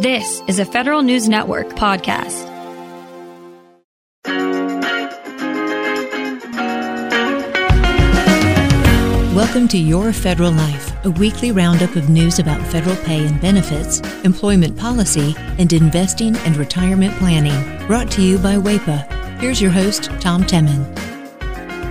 This is a Federal News Network podcast. Welcome to Your Federal Life, a weekly roundup of news about federal pay and benefits, employment policy, and investing and retirement planning. Brought to you by WEPA. Here's your host, Tom Temin.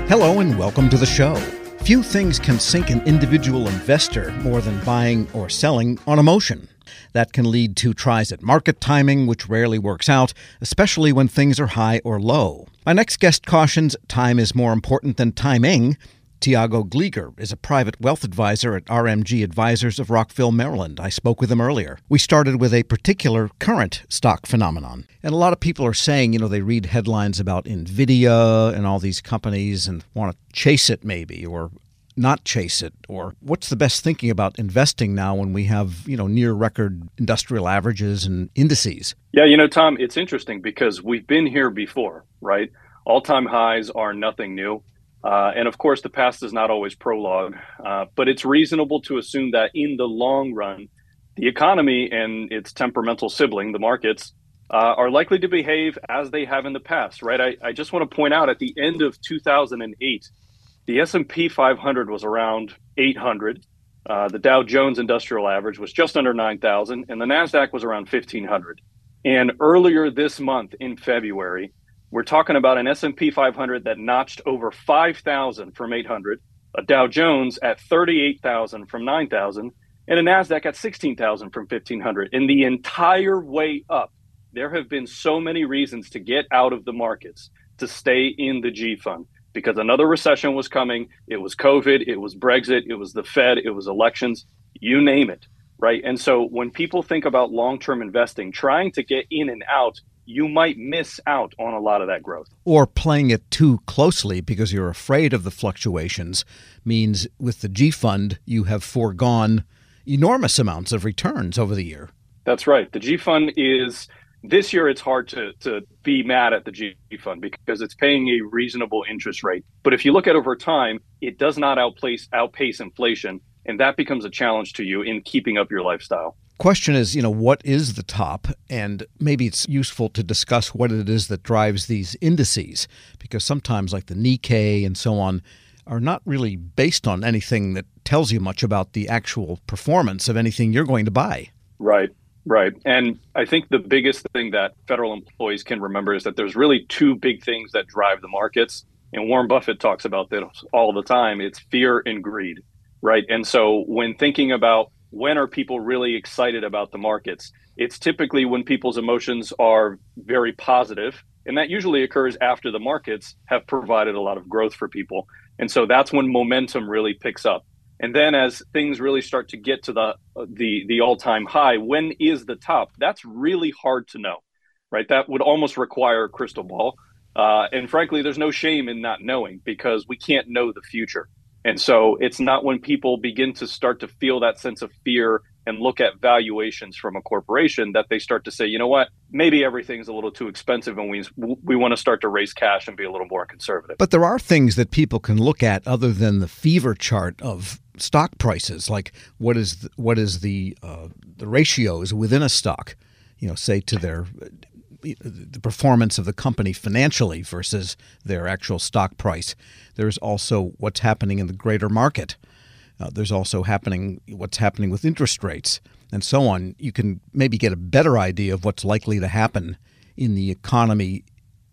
Hello, and welcome to the show. Few things can sink an individual investor more than buying or selling on emotion. That can lead to tries at market timing, which rarely works out, especially when things are high or low. My next guest cautions time is more important than timing. Thiago Glieger is a private wealth advisor at RMG Advisors of Rockville, Maryland. I spoke with him earlier. We started with a particular current stock phenomenon. And a lot of people are saying, you know, they read headlines about Nvidia and all these companies and want to chase it maybe or not chase it? Or what's the best thinking about investing now when we have you know near record industrial averages and indices? Yeah you know tom it's interesting because we've been here before right? All-time highs are nothing new. Uh, and of course the past is not always prologue uh, but it's reasonable to assume that in the long run the economy and its temperamental sibling the markets uh, are likely to behave as they have in the past right? I, I just want to point out at the end of 2008 the S&P 500 was around 800. Uh, the Dow Jones Industrial Average was just under 9,000, and the Nasdaq was around 1,500. And earlier this month, in February, we're talking about an S&P 500 that notched over 5,000 from 800, a Dow Jones at 38,000 from 9,000, and a Nasdaq at 16,000 from 1,500. And the entire way up, there have been so many reasons to get out of the markets, to stay in the G fund because another recession was coming. It was COVID, it was Brexit, it was the Fed, it was elections, you name it, right? And so when people think about long term investing, trying to get in and out, you might miss out on a lot of that growth. Or playing it too closely because you're afraid of the fluctuations means with the G fund, you have foregone enormous amounts of returns over the year. That's right. The G fund is this year, it's hard to, to be mad at the G fund because it's paying a reasonable interest rate. But if you look at over time, it does not outpace outpace inflation, and that becomes a challenge to you in keeping up your lifestyle. Question is, you know, what is the top? And maybe it's useful to discuss what it is that drives these indices, because sometimes, like the Nikkei and so on, are not really based on anything that tells you much about the actual performance of anything you're going to buy. Right. Right. And I think the biggest thing that federal employees can remember is that there's really two big things that drive the markets. And Warren Buffett talks about this all the time it's fear and greed. Right. And so when thinking about when are people really excited about the markets, it's typically when people's emotions are very positive, And that usually occurs after the markets have provided a lot of growth for people. And so that's when momentum really picks up. And then as things really start to get to the the the all-time high, when is the top? That's really hard to know, right? That would almost require a crystal ball. Uh, and frankly, there's no shame in not knowing because we can't know the future. And so it's not when people begin to start to feel that sense of fear and look at valuations from a corporation that they start to say, you know what, maybe everything's a little too expensive and we we want to start to raise cash and be a little more conservative. But there are things that people can look at other than the fever chart of stock prices, like what is the, what is the uh, the ratios within a stock, you know, say to their the performance of the company financially versus their actual stock price. There's also what's happening in the greater market. Uh, there's also happening what's happening with interest rates and so on. You can maybe get a better idea of what's likely to happen in the economy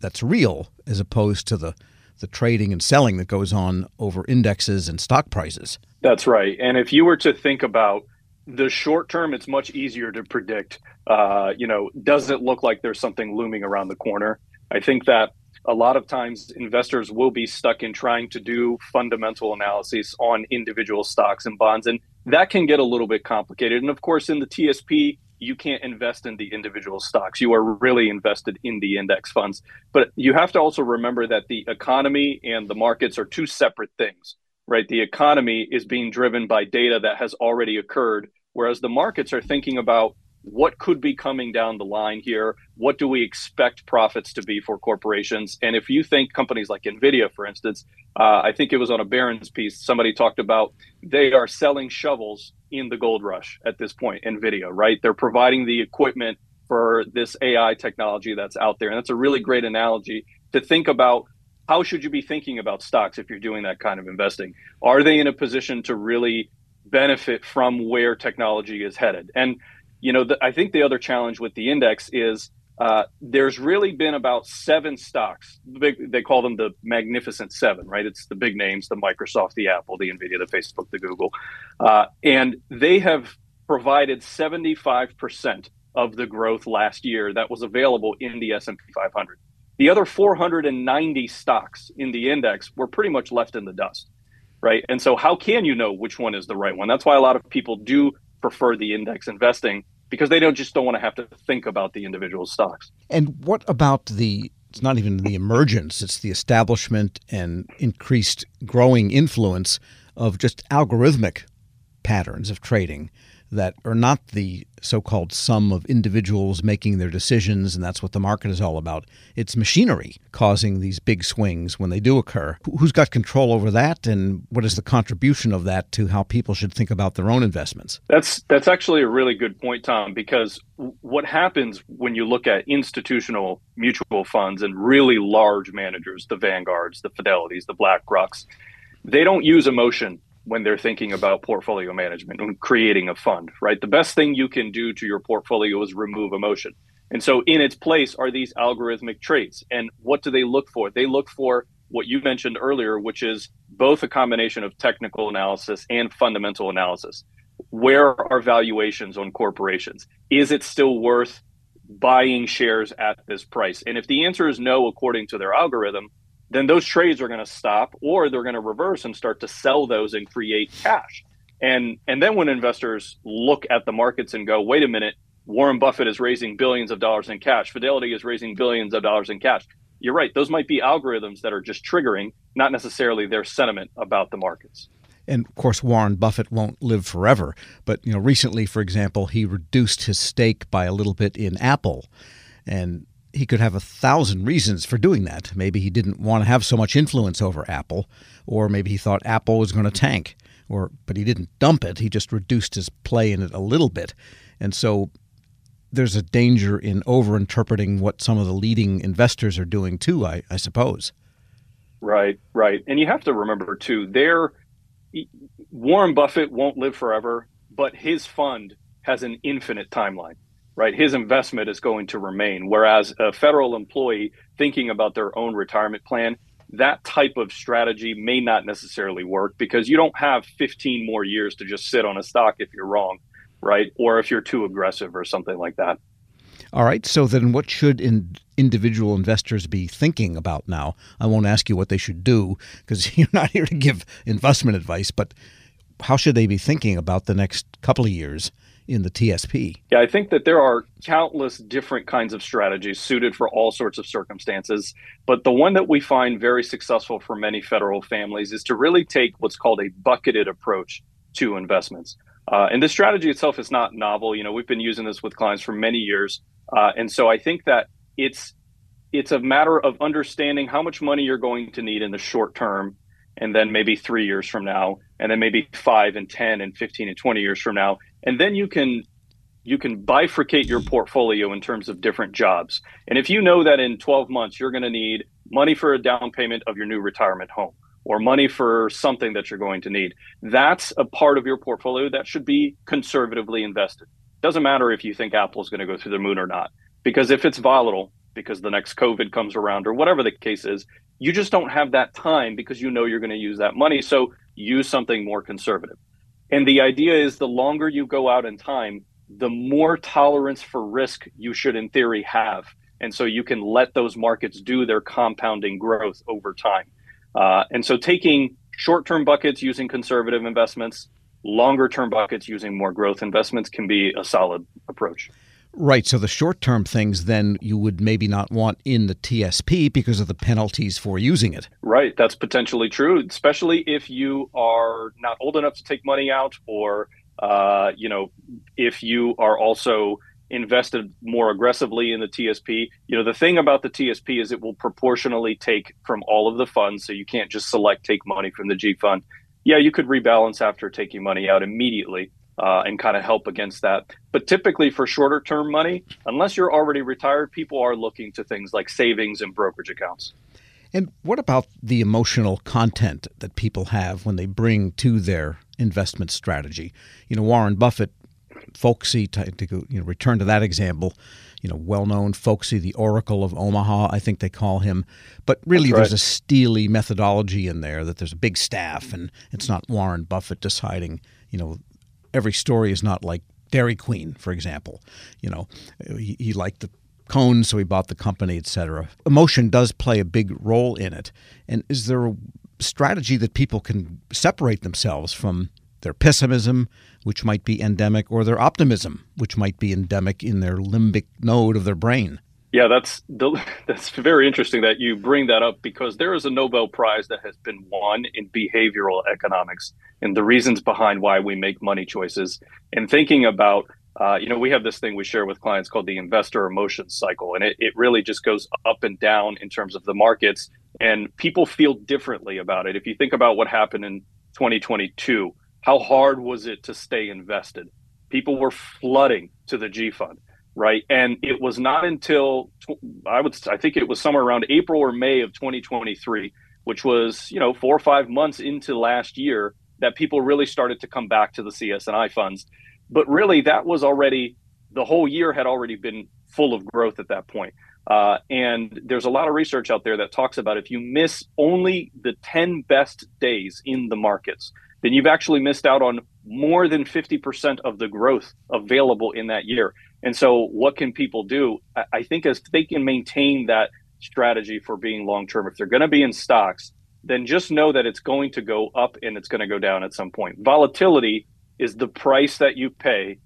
that's real as opposed to the the trading and selling that goes on over indexes and stock prices. That's right. And if you were to think about the short term, it's much easier to predict. Uh, you know, does it look like there's something looming around the corner? I think that a lot of times investors will be stuck in trying to do fundamental analysis on individual stocks and bonds, and that can get a little bit complicated. And of course, in the TSP, you can't invest in the individual stocks. You are really invested in the index funds. But you have to also remember that the economy and the markets are two separate things right? The economy is being driven by data that has already occurred, whereas the markets are thinking about what could be coming down the line here? What do we expect profits to be for corporations? And if you think companies like NVIDIA, for instance, uh, I think it was on a Barron's piece, somebody talked about they are selling shovels in the gold rush at this point, NVIDIA, right? They're providing the equipment for this AI technology that's out there. And that's a really great analogy to think about how should you be thinking about stocks if you're doing that kind of investing? Are they in a position to really benefit from where technology is headed? And you know, the, I think the other challenge with the index is uh, there's really been about seven stocks. Big, they call them the Magnificent Seven, right? It's the big names: the Microsoft, the Apple, the Nvidia, the Facebook, the Google, uh, and they have provided 75 percent of the growth last year that was available in the S&P 500. The other 490 stocks in the index were pretty much left in the dust, right? And so, how can you know which one is the right one? That's why a lot of people do prefer the index investing because they don't just don't want to have to think about the individual stocks. And what about the? It's not even the emergence; it's the establishment and increased growing influence of just algorithmic patterns of trading that are not the so-called sum of individuals making their decisions and that's what the market is all about. It's machinery causing these big swings when they do occur. Who's got control over that and what is the contribution of that to how people should think about their own investments? That's that's actually a really good point tom because what happens when you look at institutional mutual funds and really large managers the vanguards the fidelities the blackrocks they don't use emotion when they're thinking about portfolio management and creating a fund, right? The best thing you can do to your portfolio is remove emotion. And so in its place are these algorithmic traits. And what do they look for? They look for what you mentioned earlier, which is both a combination of technical analysis and fundamental analysis. Where are valuations on corporations? Is it still worth buying shares at this price? And if the answer is no, according to their algorithm, then those trades are going to stop or they're going to reverse and start to sell those and create cash. And and then when investors look at the markets and go, wait a minute, Warren Buffett is raising billions of dollars in cash, Fidelity is raising billions of dollars in cash. You're right, those might be algorithms that are just triggering, not necessarily their sentiment about the markets. And of course, Warren Buffett won't live forever. But you know, recently, for example, he reduced his stake by a little bit in Apple, and he could have a thousand reasons for doing that. Maybe he didn't want to have so much influence over Apple, or maybe he thought Apple was going to tank, or but he didn't dump it. He just reduced his play in it a little bit, and so there's a danger in overinterpreting what some of the leading investors are doing too. I, I suppose. Right, right, and you have to remember too. There, Warren Buffett won't live forever, but his fund has an infinite timeline right? His investment is going to remain. Whereas a federal employee thinking about their own retirement plan, that type of strategy may not necessarily work because you don't have 15 more years to just sit on a stock if you're wrong, right? Or if you're too aggressive or something like that. All right. So then, what should in individual investors be thinking about now? I won't ask you what they should do because you're not here to give investment advice, but how should they be thinking about the next couple of years in the TSP? Yeah, I think that there are countless different kinds of strategies suited for all sorts of circumstances. But the one that we find very successful for many federal families is to really take what's called a bucketed approach to investments. Uh, and the strategy itself is not novel. You know, we've been using this with clients for many years. Uh, and so I think that it's it's a matter of understanding how much money you're going to need in the short term and then maybe three years from now and then maybe five and 10 and 15 and 20 years from now and then you can you can bifurcate your portfolio in terms of different jobs. And if you know that in 12 months you're going to need money for a down payment of your new retirement home or money for something that you're going to need, that's a part of your portfolio that should be conservatively invested. Doesn't matter if you think Apple is going to go through the moon or not, because if it's volatile, because the next COVID comes around or whatever the case is, you just don't have that time because you know you're going to use that money. So use something more conservative. And the idea is the longer you go out in time, the more tolerance for risk you should, in theory, have. And so you can let those markets do their compounding growth over time. Uh, and so taking short term buckets using conservative investments, longer term buckets using more growth investments can be a solid approach. Right. So the short term things then you would maybe not want in the TSP because of the penalties for using it. Right. That's potentially true, especially if you are not old enough to take money out or, uh, you know, if you are also invested more aggressively in the TSP. You know, the thing about the TSP is it will proportionally take from all of the funds. So you can't just select take money from the G fund. Yeah, you could rebalance after taking money out immediately uh, and kind of help against that. But typically for shorter term money, unless you're already retired, people are looking to things like savings and brokerage accounts. And what about the emotional content that people have when they bring to their investment strategy? You know, Warren Buffett folksy to, to you know, return to that example. You know, well-known folksy, the Oracle of Omaha, I think they call him. But really, right. there's a steely methodology in there. That there's a big staff, and it's not Warren Buffett deciding. You know, every story is not like Dairy Queen, for example. You know, he, he liked the cone, so he bought the company, etc. Emotion does play a big role in it. And is there a strategy that people can separate themselves from their pessimism, which might be endemic, or their optimism, which might be endemic in their limbic node of their brain. Yeah, that's that's very interesting that you bring that up because there is a Nobel Prize that has been won in behavioral economics and the reasons behind why we make money choices and thinking about uh, you know, we have this thing we share with clients called the investor emotion cycle, and it, it really just goes up and down in terms of the markets, and people feel differently about it. If you think about what happened in 2022, how hard was it to stay invested? People were flooding to the G fund, right? And it was not until I would I think it was somewhere around April or May of 2023, which was you know four or five months into last year, that people really started to come back to the CS&I funds. But really, that was already the whole year had already been full of growth at that point. Uh, and there's a lot of research out there that talks about if you miss only the 10 best days in the markets, then you've actually missed out on more than 50% of the growth available in that year. And so, what can people do? I think if they can maintain that strategy for being long term, if they're going to be in stocks, then just know that it's going to go up and it's going to go down at some point. Volatility is the price that you pay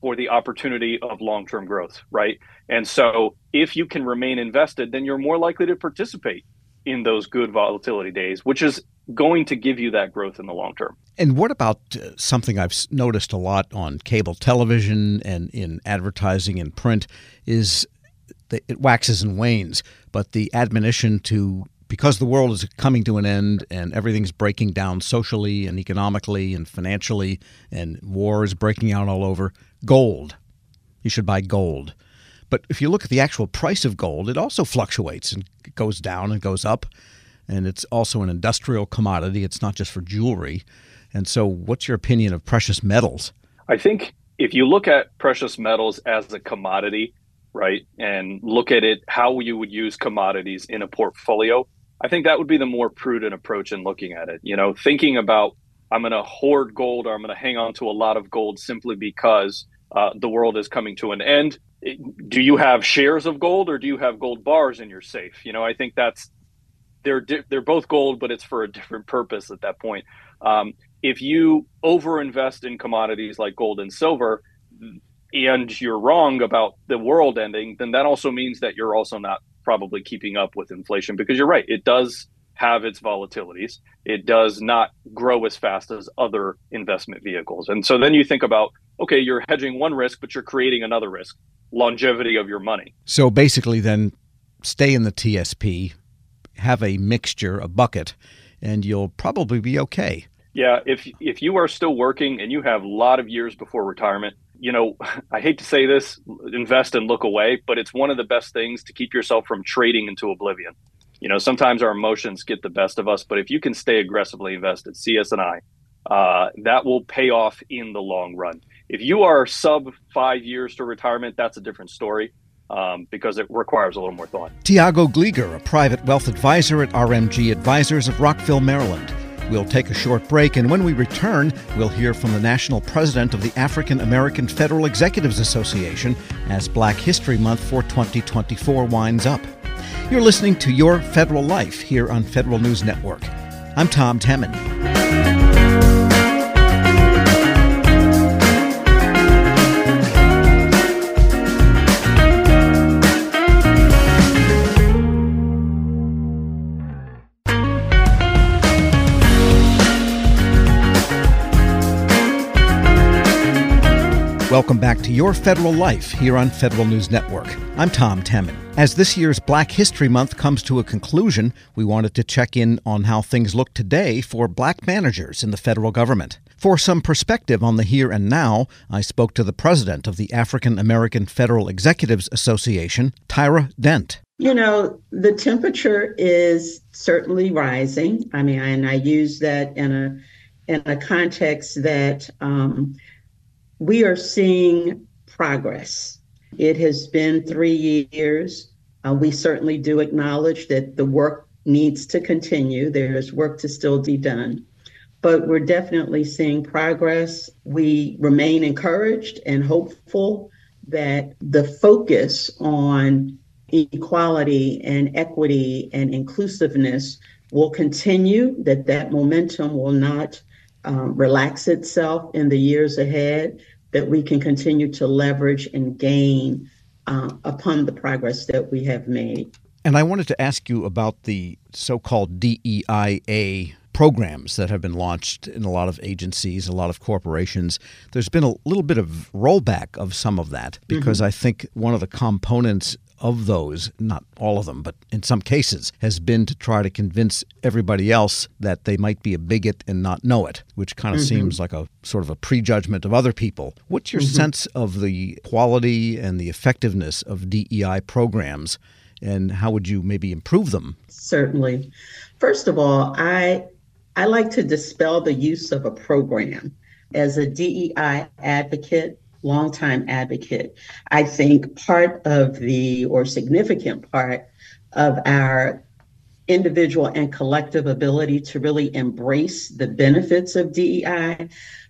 for the opportunity of long term growth, right? And so, if you can remain invested, then you're more likely to participate in those good volatility days, which is going to give you that growth in the long term. And what about uh, something I've noticed a lot on cable television and in advertising and print is that it waxes and wanes, but the admonition to because the world is coming to an end and everything's breaking down socially and economically and financially and war is breaking out all over, gold. You should buy gold. But if you look at the actual price of gold, it also fluctuates and goes down and goes up and it's also an industrial commodity. It's not just for jewelry. And so, what's your opinion of precious metals? I think if you look at precious metals as a commodity, right, and look at it how you would use commodities in a portfolio, I think that would be the more prudent approach in looking at it. You know, thinking about I'm going to hoard gold or I'm going to hang on to a lot of gold simply because uh, the world is coming to an end. Do you have shares of gold or do you have gold bars in your safe? You know, I think that's they're di- they're both gold, but it's for a different purpose at that point. Um, if you overinvest in commodities like gold and silver, and you're wrong about the world ending, then that also means that you're also not probably keeping up with inflation because you're right, it does have its volatilities. It does not grow as fast as other investment vehicles. And so then you think about okay, you're hedging one risk, but you're creating another risk longevity of your money. So basically, then stay in the TSP, have a mixture, a bucket, and you'll probably be okay. Yeah, if if you are still working and you have a lot of years before retirement, you know, I hate to say this, invest and look away, but it's one of the best things to keep yourself from trading into oblivion. You know, sometimes our emotions get the best of us, but if you can stay aggressively invested, CS&I, uh, that will pay off in the long run. If you are sub five years to retirement, that's a different story um, because it requires a little more thought. Thiago Glieger, a private wealth advisor at RMG Advisors of Rockville, Maryland. We'll take a short break, and when we return, we'll hear from the national president of the African American Federal Executives Association as Black History Month for 2024 winds up. You're listening to Your Federal Life here on Federal News Network. I'm Tom Temin. Welcome back to Your Federal Life here on Federal News Network. I'm Tom Temin. As this year's Black History Month comes to a conclusion, we wanted to check in on how things look today for black managers in the federal government. For some perspective on the here and now, I spoke to the president of the African American Federal Executives Association, Tyra Dent. You know, the temperature is certainly rising. I mean, and I use that in a in a context that um, we are seeing progress. It has been three years. Uh, we certainly do acknowledge that the work needs to continue. There is work to still be done, but we're definitely seeing progress. We remain encouraged and hopeful that the focus on equality and equity and inclusiveness will continue, that that momentum will not um, relax itself in the years ahead, that we can continue to leverage and gain uh, upon the progress that we have made. And I wanted to ask you about the so called DEIA programs that have been launched in a lot of agencies, a lot of corporations. There's been a little bit of rollback of some of that because mm-hmm. I think one of the components of those, not all of them, but in some cases, has been to try to convince everybody else that they might be a bigot and not know it, which kind of mm-hmm. seems like a sort of a prejudgment of other people. What's your mm-hmm. sense of the quality and the effectiveness of DEI programs, and how would you maybe improve them? Certainly. First of all, I I like to dispel the use of a program. As a DEI advocate, longtime advocate. I think part of the, or significant part of our individual and collective ability to really embrace the benefits of DEI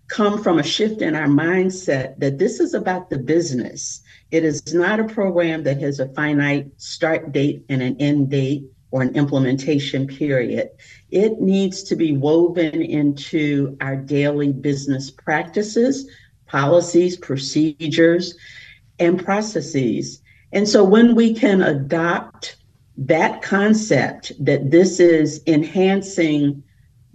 come from a shift in our mindset that this is about the business. It is not a program that has a finite start date and an end date or an implementation period. It needs to be woven into our daily business practices policies, procedures, and processes. And so when we can adopt that concept that this is enhancing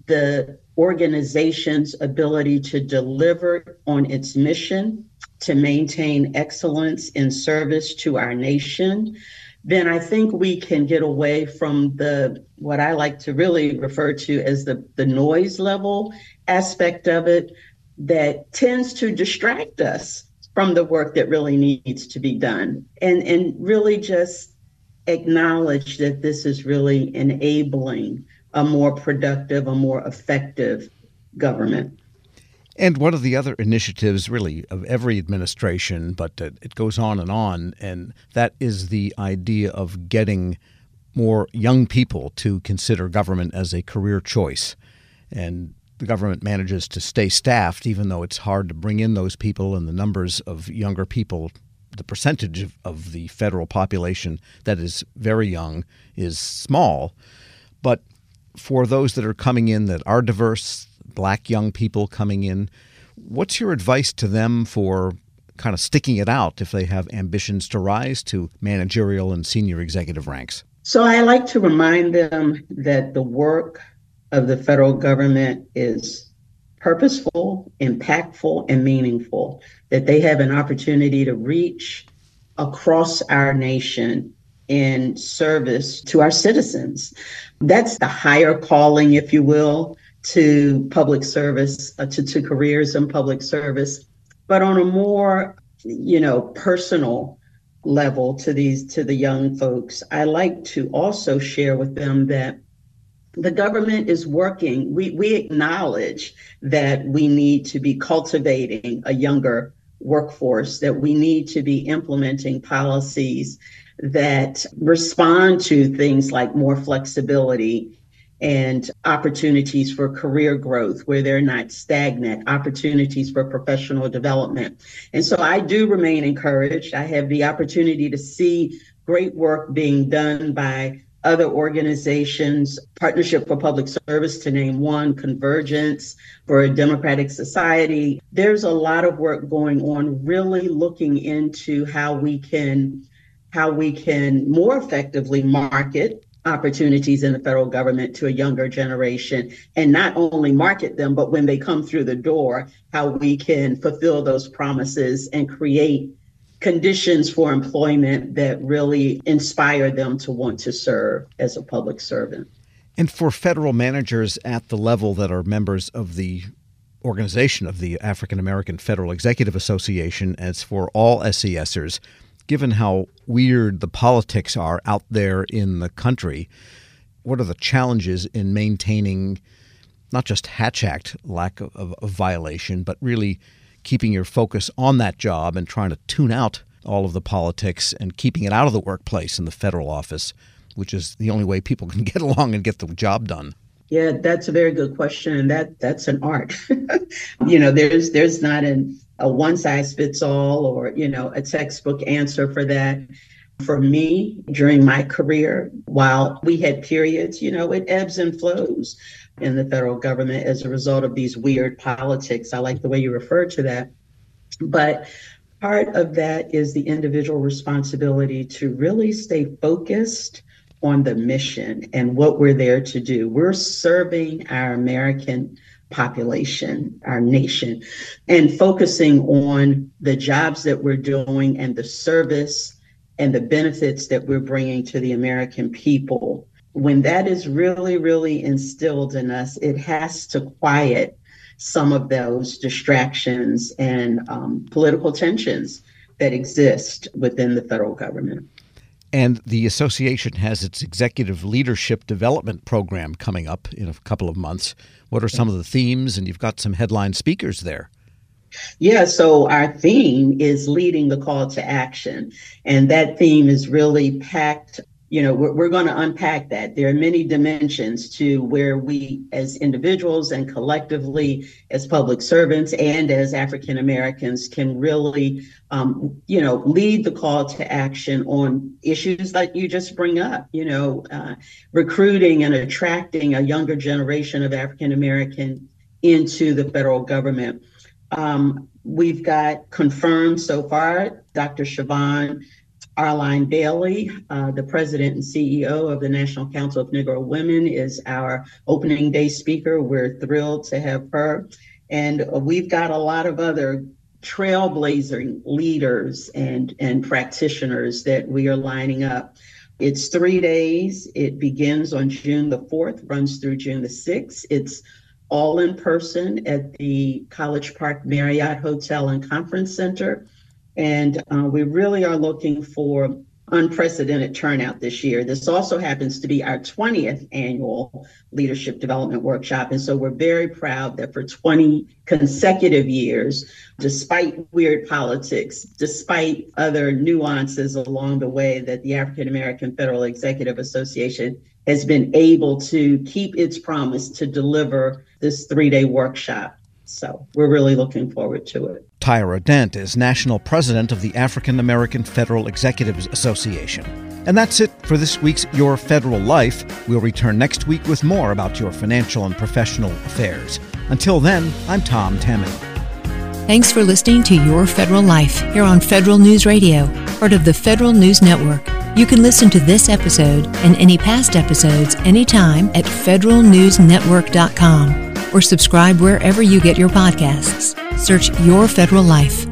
the organization's ability to deliver on its mission, to maintain excellence in service to our nation, then I think we can get away from the what I like to really refer to as the, the noise level aspect of it, that tends to distract us from the work that really needs to be done and and really just acknowledge that this is really enabling a more productive a more effective government and one of the other initiatives, really, of every administration, but it goes on and on, and that is the idea of getting more young people to consider government as a career choice. And the government manages to stay staffed, even though it's hard to bring in those people and the numbers of younger people. The percentage of, of the federal population that is very young is small. But for those that are coming in that are diverse, black young people coming in, what's your advice to them for kind of sticking it out if they have ambitions to rise to managerial and senior executive ranks? So I like to remind them that the work of the federal government is purposeful, impactful, and meaningful, that they have an opportunity to reach across our nation in service to our citizens. That's the higher calling, if you will, to public service, uh, to, to careers in public service. But on a more, you know, personal level to these to the young folks, I like to also share with them that the government is working. We, we acknowledge that we need to be cultivating a younger workforce, that we need to be implementing policies that respond to things like more flexibility and opportunities for career growth where they're not stagnant, opportunities for professional development. And so I do remain encouraged. I have the opportunity to see great work being done by other organizations, Partnership for Public Service to name one, Convergence for a Democratic Society. There's a lot of work going on really looking into how we can how we can more effectively market opportunities in the federal government to a younger generation and not only market them, but when they come through the door, how we can fulfill those promises and create conditions for employment that really inspire them to want to serve as a public servant. And for federal managers at the level that are members of the organization of the African American Federal Executive Association, as for all SESers, given how weird the politics are out there in the country, what are the challenges in maintaining not just Hatch Act lack of, of, of, violation, but really keeping your focus on that job and trying to tune out all of the politics and keeping it out of the workplace in the federal office, which is the only way people can get along and get the job done? Yeah, that's a very good question, and that that's an art. you know, there's there's not an a one size fits all or, you know, a textbook answer for that. For me, during my career, while we had periods, you know, it ebbs and flows in the federal government as a result of these weird politics. I like the way you refer to that. But part of that is the individual responsibility to really stay focused on the mission and what we're there to do. We're serving our American population, our nation, and focusing on the jobs that we're doing and the service and the benefits that we're bringing to the American people. When that is really, really instilled in us, it has to quiet some of those distractions and um, political tensions that exist within the federal government. And the association has its executive leadership development program coming up in a couple of months. What are some of the themes? And you've got some headline speakers there. Yeah, so our theme is leading the call to action. And that theme is really packed you know we're, we're going to unpack that there are many dimensions to where we as individuals and collectively as public servants and as african americans can really um, you know lead the call to action on issues that you just bring up you know uh, recruiting and attracting a younger generation of african american into the federal government um, we've got confirmed so far dr siobhan Arline Bailey, uh, the president and CEO of the National Council of Negro Women, is our opening day speaker. We're thrilled to have her. And we've got a lot of other trailblazing leaders and, and practitioners that we are lining up. It's three days. It begins on June the 4th, runs through June the 6th. It's all in person at the College Park Marriott Hotel and Conference Center. And uh, we really are looking for unprecedented turnout this year. This also happens to be our 20th annual leadership development workshop. And so we're very proud that for 20 consecutive years, despite weird politics, despite other nuances along the way, that the African American Federal Executive Association has been able to keep its promise to deliver this three day workshop. So we're really looking forward to it. Tyra Dent is national president of the African American Federal Executives Association. And that's it for this week's Your Federal Life. We'll return next week with more about your financial and professional affairs. Until then, I'm Tom Temin. Thanks for listening to Your Federal Life here on Federal News Radio, part of the Federal News Network. You can listen to this episode and any past episodes anytime at federalnewsnetwork.com or subscribe wherever you get your podcasts. Search Your Federal Life.